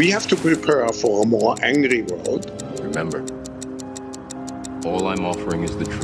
We have to prepare for a more angry world. Remember, all I'm offering is the truth.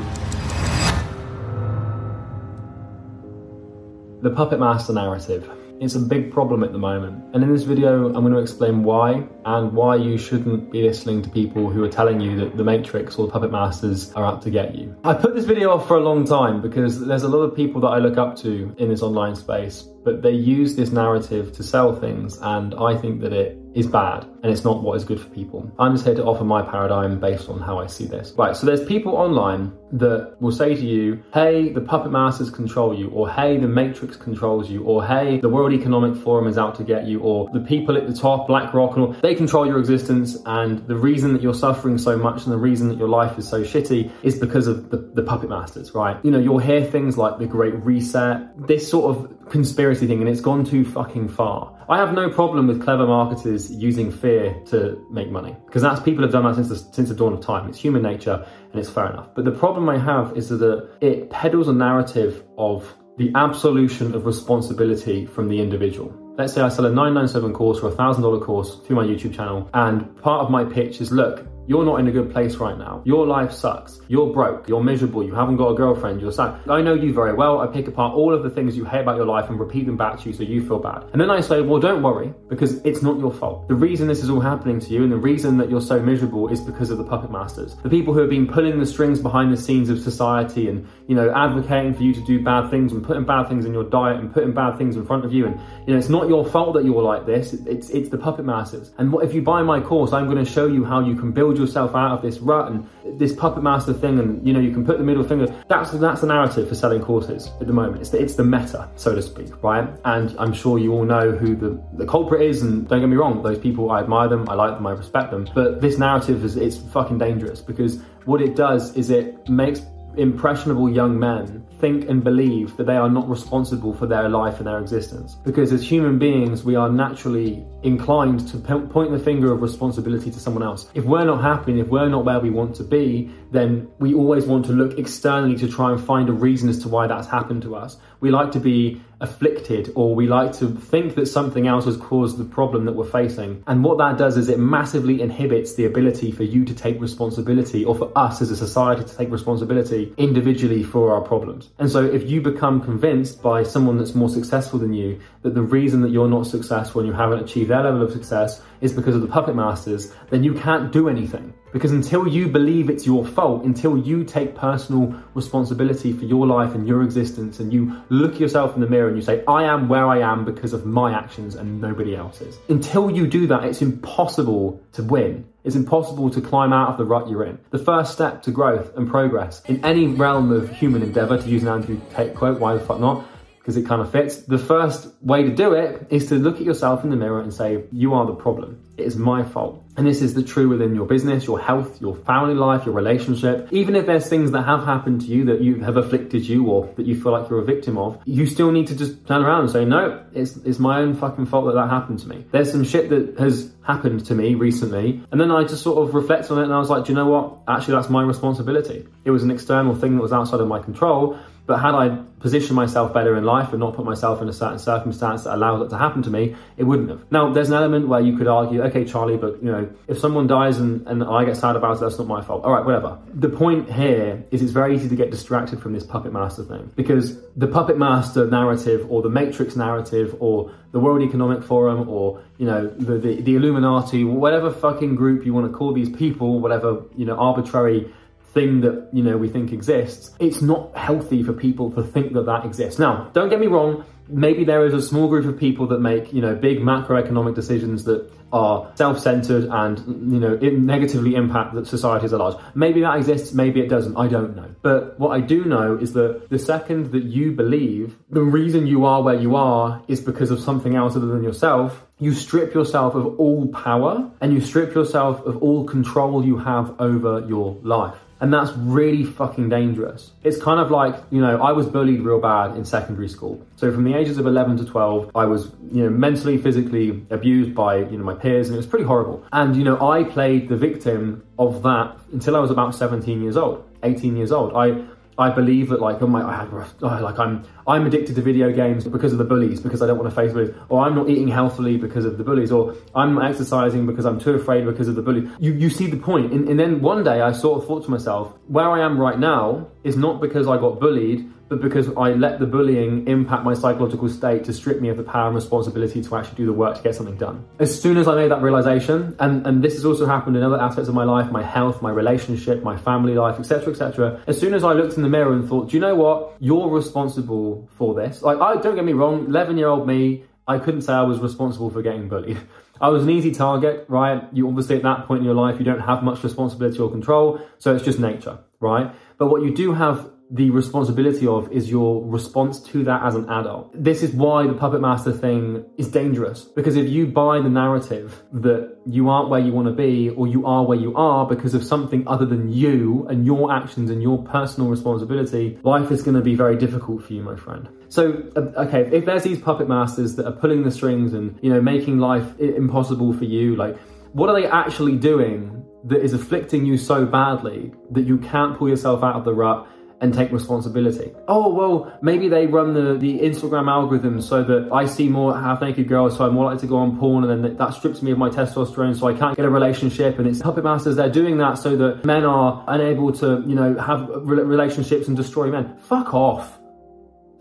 The Puppet Master narrative. It's a big problem at the moment. And in this video, I'm going to explain why and why you shouldn't be listening to people who are telling you that the Matrix or the Puppet Masters are out to get you. I put this video off for a long time because there's a lot of people that I look up to in this online space, but they use this narrative to sell things, and I think that it is bad and it's not what is good for people. I'm just here to offer my paradigm based on how I see this. Right, so there's people online that will say to you, hey, the puppet masters control you, or hey, the matrix controls you, or hey, the World Economic Forum is out to get you, or the people at the top, BlackRock, and all, they control your existence, and the reason that you're suffering so much and the reason that your life is so shitty is because of the, the puppet masters, right? You know, you'll hear things like the Great Reset, this sort of conspiracy thing, and it's gone too fucking far. I have no problem with clever marketers using fear to make money because that's people have done that since the, since the dawn of time. It's human nature and it's fair enough. But the problem I have is that it peddles a narrative of the absolution of responsibility from the individual. Let's say I sell a 997 course or a $1,000 course through my YouTube channel, and part of my pitch is look, you're not in a good place right now. Your life sucks. You're broke. You're miserable. You haven't got a girlfriend. You're sad. I know you very well. I pick apart all of the things you hate about your life and repeat them back to you so you feel bad. And then I say, well, don't worry because it's not your fault. The reason this is all happening to you and the reason that you're so miserable is because of the puppet masters. The people who have been pulling the strings behind the scenes of society and, you know, advocating for you to do bad things and putting bad things in your diet and putting bad things in front of you. And, you know, it's not your fault that you're like this. It's, it's the puppet masters. And what, if you buy my course, I'm going to show you how you can build yourself out of this rut and this puppet master thing and you know you can put the middle finger that's that's the narrative for selling courses at the moment. It's the, it's the meta so to speak right? And i'm sure you all know who the, the culprit is and don't get me wrong those people i admire them i like them i respect them. But this narrative is it's fucking dangerous because what it does is it makes impressionable young men think and believe that they are not responsible for their life and their existence. Because as human beings, we are naturally inclined to point the finger of responsibility to someone else. If we're not happy if we're not where we want to be, then we always want to look externally to try and find a reason as to why that's happened to us. We like to be afflicted or we like to think that something else has caused the problem that we're facing. And what that does is it massively inhibits the ability for you to take responsibility or for us as a society to take responsibility individually for our problems. And so if you become convinced by someone that's more successful than you that the reason that you're not successful and you haven't achieved their level of success is because of the puppet masters, then you can't do anything. Because until you believe it's your fault, until you take personal responsibility for your life and your existence, and you look yourself in the mirror and you say, I am where I am because of my actions and nobody else's. Until you do that, it's impossible to win. It's impossible to climb out of the rut you're in. The first step to growth and progress in any realm of human endeavor, to use an Andrew Tate quote, why the fuck not? Because it kind of fits. The first way to do it is to look at yourself in the mirror and say, You are the problem. It is my fault. And this is the true within your business, your health, your family life, your relationship. Even if there's things that have happened to you that you have afflicted you or that you feel like you're a victim of, you still need to just turn around and say, No, it's, it's my own fucking fault that that happened to me. There's some shit that has happened to me recently. And then I just sort of reflect on it and I was like, Do you know what? Actually, that's my responsibility. It was an external thing that was outside of my control. But had I positioned myself better in life and not put myself in a certain circumstance that allowed it to happen to me, it wouldn't have. Now, there's an element where you could argue, okay, Charlie, but you know, if someone dies and, and I get sad about it, that's not my fault. All right, whatever. The point here is it's very easy to get distracted from this puppet master thing because the puppet master narrative or the matrix narrative or the World Economic Forum or, you know, the, the, the Illuminati, whatever fucking group you want to call these people, whatever, you know, arbitrary thing that you know we think exists it's not healthy for people to think that that exists. Now don't get me wrong maybe there is a small group of people that make you know big macroeconomic decisions that are self-centered and you know negatively impact the societies at large. Maybe that exists maybe it doesn't i don't know. But what i do know is that the second that you believe the reason you are where you are is because of something else other than yourself. You strip yourself of all power and you strip yourself of all control you have over your life and that's really fucking dangerous. It's kind of like, you know, I was bullied real bad in secondary school. So from the ages of 11 to 12, I was, you know, mentally, physically abused by, you know, my peers and it was pretty horrible. And, you know, I played the victim of that until I was about 17 years old, 18 years old. I I believe that like my I like I'm I'm addicted to video games because of the bullies because I don't want to face bullies. Or I'm not eating healthily because of the bullies. Or I'm exercising because I'm too afraid because of the bullies. You you see the point. And, and then one day I sort of thought to myself where I am right now is not because I got bullied but because I let the bullying impact my psychological state to strip me of the power and responsibility to actually do the work to get something done. As soon as I made that realization, and, and this has also happened in other aspects of my life, my health, my relationship, my family life, etc., etc. As soon as I looked in the mirror and thought, do you know what? You're responsible for this. Like, I don't get me wrong, 11 year old me, I couldn't say I was responsible for getting bullied. I was an easy target, right? You obviously at that point in your life, you don't have much responsibility or control, so it's just nature, right? But what you do have the responsibility of is your response to that as an adult. This is why the puppet master thing is dangerous because if you buy the narrative that you aren't where you want to be or you are where you are because of something other than you and your actions and your personal responsibility, life is going to be very difficult for you, my friend. So, uh, okay, if there's these puppet masters that are pulling the strings and, you know, making life impossible for you, like, what are they actually doing that is afflicting you so badly that you can't pull yourself out of the rut and take responsibility. Oh, well, maybe they run the, the Instagram algorithm so that I see more half naked girls, so I'm more likely to go on porn, and then that strips me of my testosterone, so I can't get a relationship. And it's puppet masters, they're doing that so that men are unable to, you know, have relationships and destroy men. Fuck off.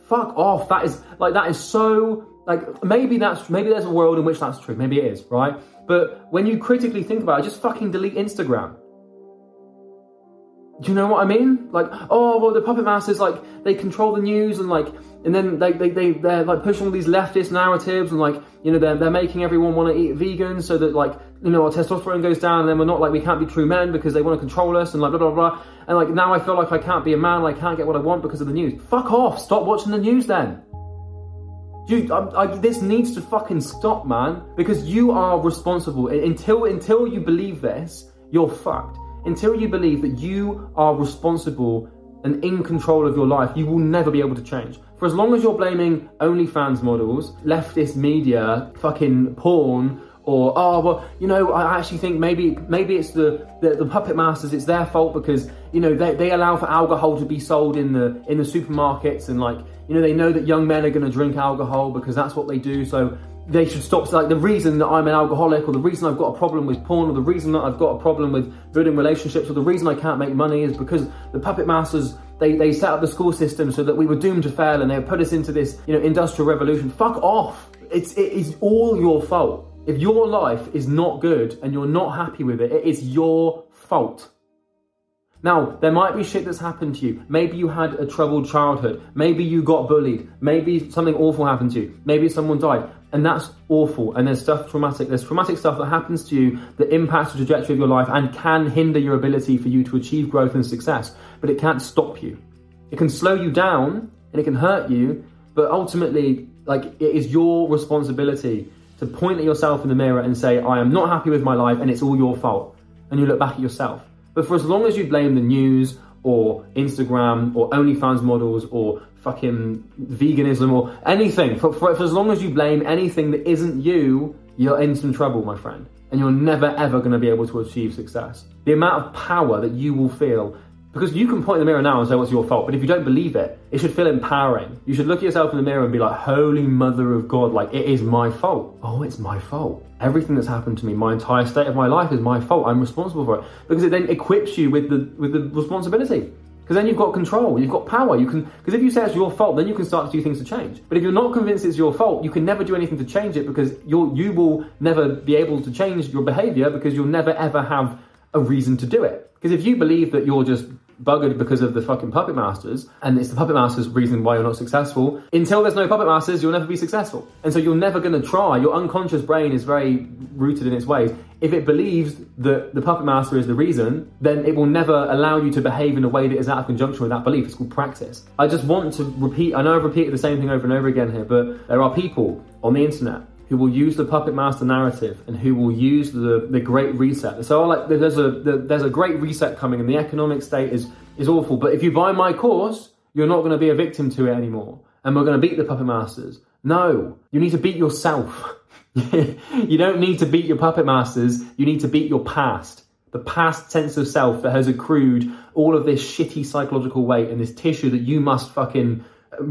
Fuck off. That is, like, that is so, like, maybe that's, maybe there's a world in which that's true. Maybe it is, right? But when you critically think about it, just fucking delete Instagram. Do you know what I mean? Like, oh, well, the puppet masters, like, they control the news and, like, and then they, they, they, they're, like, pushing all these leftist narratives and, like, you know, they're, they're making everyone want to eat vegan so that, like, you know, our testosterone goes down and then we're not, like, we can't be true men because they want to control us and, like, blah, blah, blah. And, like, now I feel like I can't be a man, I can't get what I want because of the news. Fuck off. Stop watching the news then. Dude, I, I, this needs to fucking stop, man, because you are responsible. Until, until you believe this, you're fucked until you believe that you are responsible and in control of your life, you will never be able to change. For as long as you're blaming OnlyFans models, leftist media, fucking porn, or oh well, you know, I actually think maybe maybe it's the, the, the puppet masters. It's their fault because you know they, they allow for alcohol to be sold in the in the supermarkets and like you know they know that young men are going to drink alcohol because that's what they do. So they should stop. Like the reason that I'm an alcoholic, or the reason I've got a problem with porn, or the reason that I've got a problem with building relationships, or the reason I can't make money is because the puppet masters they, they set up the school system so that we were doomed to fail, and they put us into this you know industrial revolution. Fuck off! It's it is all your fault. If your life is not good and you're not happy with it, it is your fault. Now, there might be shit that's happened to you. Maybe you had a troubled childhood. Maybe you got bullied. Maybe something awful happened to you. Maybe someone died. And that's awful. And there's stuff traumatic. There's traumatic stuff that happens to you that impacts the trajectory of your life and can hinder your ability for you to achieve growth and success. But it can't stop you. It can slow you down and it can hurt you. But ultimately, like, it is your responsibility to point at yourself in the mirror and say, I am not happy with my life and it's all your fault. And you look back at yourself. But for as long as you blame the news or Instagram or OnlyFans models or fucking veganism or anything, for, for, for as long as you blame anything that isn't you, you're in some trouble, my friend. And you're never ever going to be able to achieve success. The amount of power that you will feel because you can point in the mirror now and say what's your fault, but if you don't believe it, it should feel empowering. You should look at yourself in the mirror and be like, Holy Mother of God, like it is my fault. Oh, it's my fault. Everything that's happened to me, my entire state of my life is my fault. I'm responsible for it. Because it then equips you with the with the responsibility. Because then you've got control, you've got power. You can because if you say it's your fault, then you can start to do things to change. But if you're not convinced it's your fault, you can never do anything to change it because you you will never be able to change your behavior because you'll never ever have a reason to do it. Because if you believe that you're just buggered because of the fucking puppet masters, and it's the puppet masters' reason why you're not successful. Until there's no puppet masters, you'll never be successful. And so you're never going to try. Your unconscious brain is very rooted in its ways. If it believes that the puppet master is the reason, then it will never allow you to behave in a way that is out of conjunction with that belief. It's called praxis. I just want to repeat, I know I've repeated the same thing over and over again here, but there are people on the internet who will use the puppet master narrative and who will use the, the great reset. So like there's a there's a great reset coming and the economic state is is awful. But if you buy my course, you're not going to be a victim to it anymore. And we're going to beat the puppet masters. No, you need to beat yourself. you don't need to beat your puppet masters. You need to beat your past the past sense of self that has accrued all of this shitty psychological weight and this tissue that you must fucking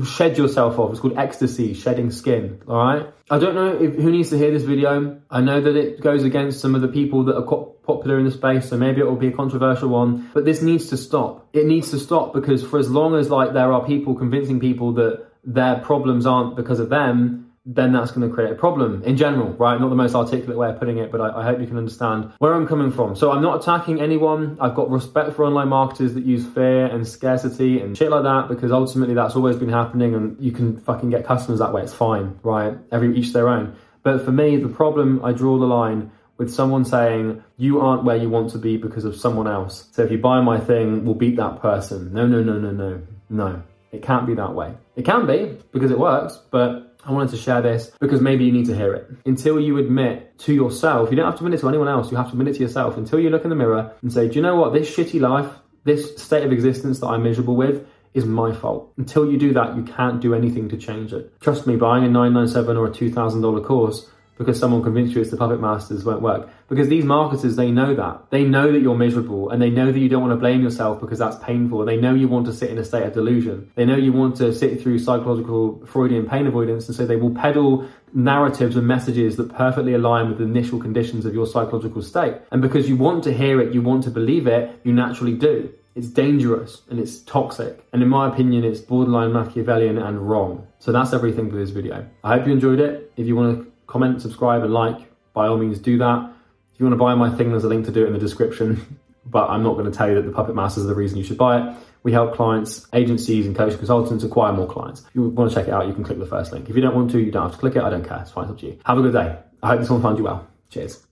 shed yourself off. It's called ecdysis, shedding skin. All right. I don't know if, who needs to hear this video. I know that it goes against some of the people that are popular in the space, so maybe it will be a controversial one. But this needs to stop. It needs to stop because for as long as like there are people convincing people that their problems aren't because of them, then that's going to create a problem in general, right? Not the most articulate way of putting it, but I, I, hope you can understand where I'm coming from. So I'm not attacking anyone. I've got respect for online marketers that use fear and scarcity and shit like that because ultimately that's always been happening and you can fucking get customers that way. It's fine, right? Every each their own. But for me, the problem I draw the line with someone saying you aren't where you want to be because of someone else. So if you buy my thing, we'll beat that person. No, no, no, no, no, no. It can't be that way. It can be because it works, but I wanted to share this because maybe you need to hear it. Until you admit to yourself, you don't have to admit it to anyone else, you have to admit it to yourself. Until you look in the mirror and say, Do you know what? This shitty life, this state of existence that I'm miserable with, is my fault. Until you do that, you can't do anything to change it. Trust me, buying a 997 or a $2,000 course because someone convinced you it's the puppet masters won't work. Because these marketers, they know that. They know that you're miserable and they know that you don't want to blame yourself because that's painful. They know you want to sit in a state of delusion. They know you want to sit through psychological Freudian pain avoidance. And so they will peddle narratives and messages that perfectly align with the initial conditions of your psychological state. And because you want to hear it, you want to believe it, you naturally do. It's dangerous and it's toxic. And in my opinion, it's borderline Machiavellian and wrong. So that's everything for this video. I hope you enjoyed it. If you want to comment, subscribe, and like, by all means do that. If you want to buy my thing, there's a link to do it in the description. but I'm not going to tell you that the Puppet Masters are the reason you should buy it. We help clients, agencies, and coaching consultants acquire more clients. If you want to check it out, you can click the first link. If you don't want to, you don't have to click it. I don't care. It's fine. It's up to you. Have a good day. I hope this one finds you well. Cheers.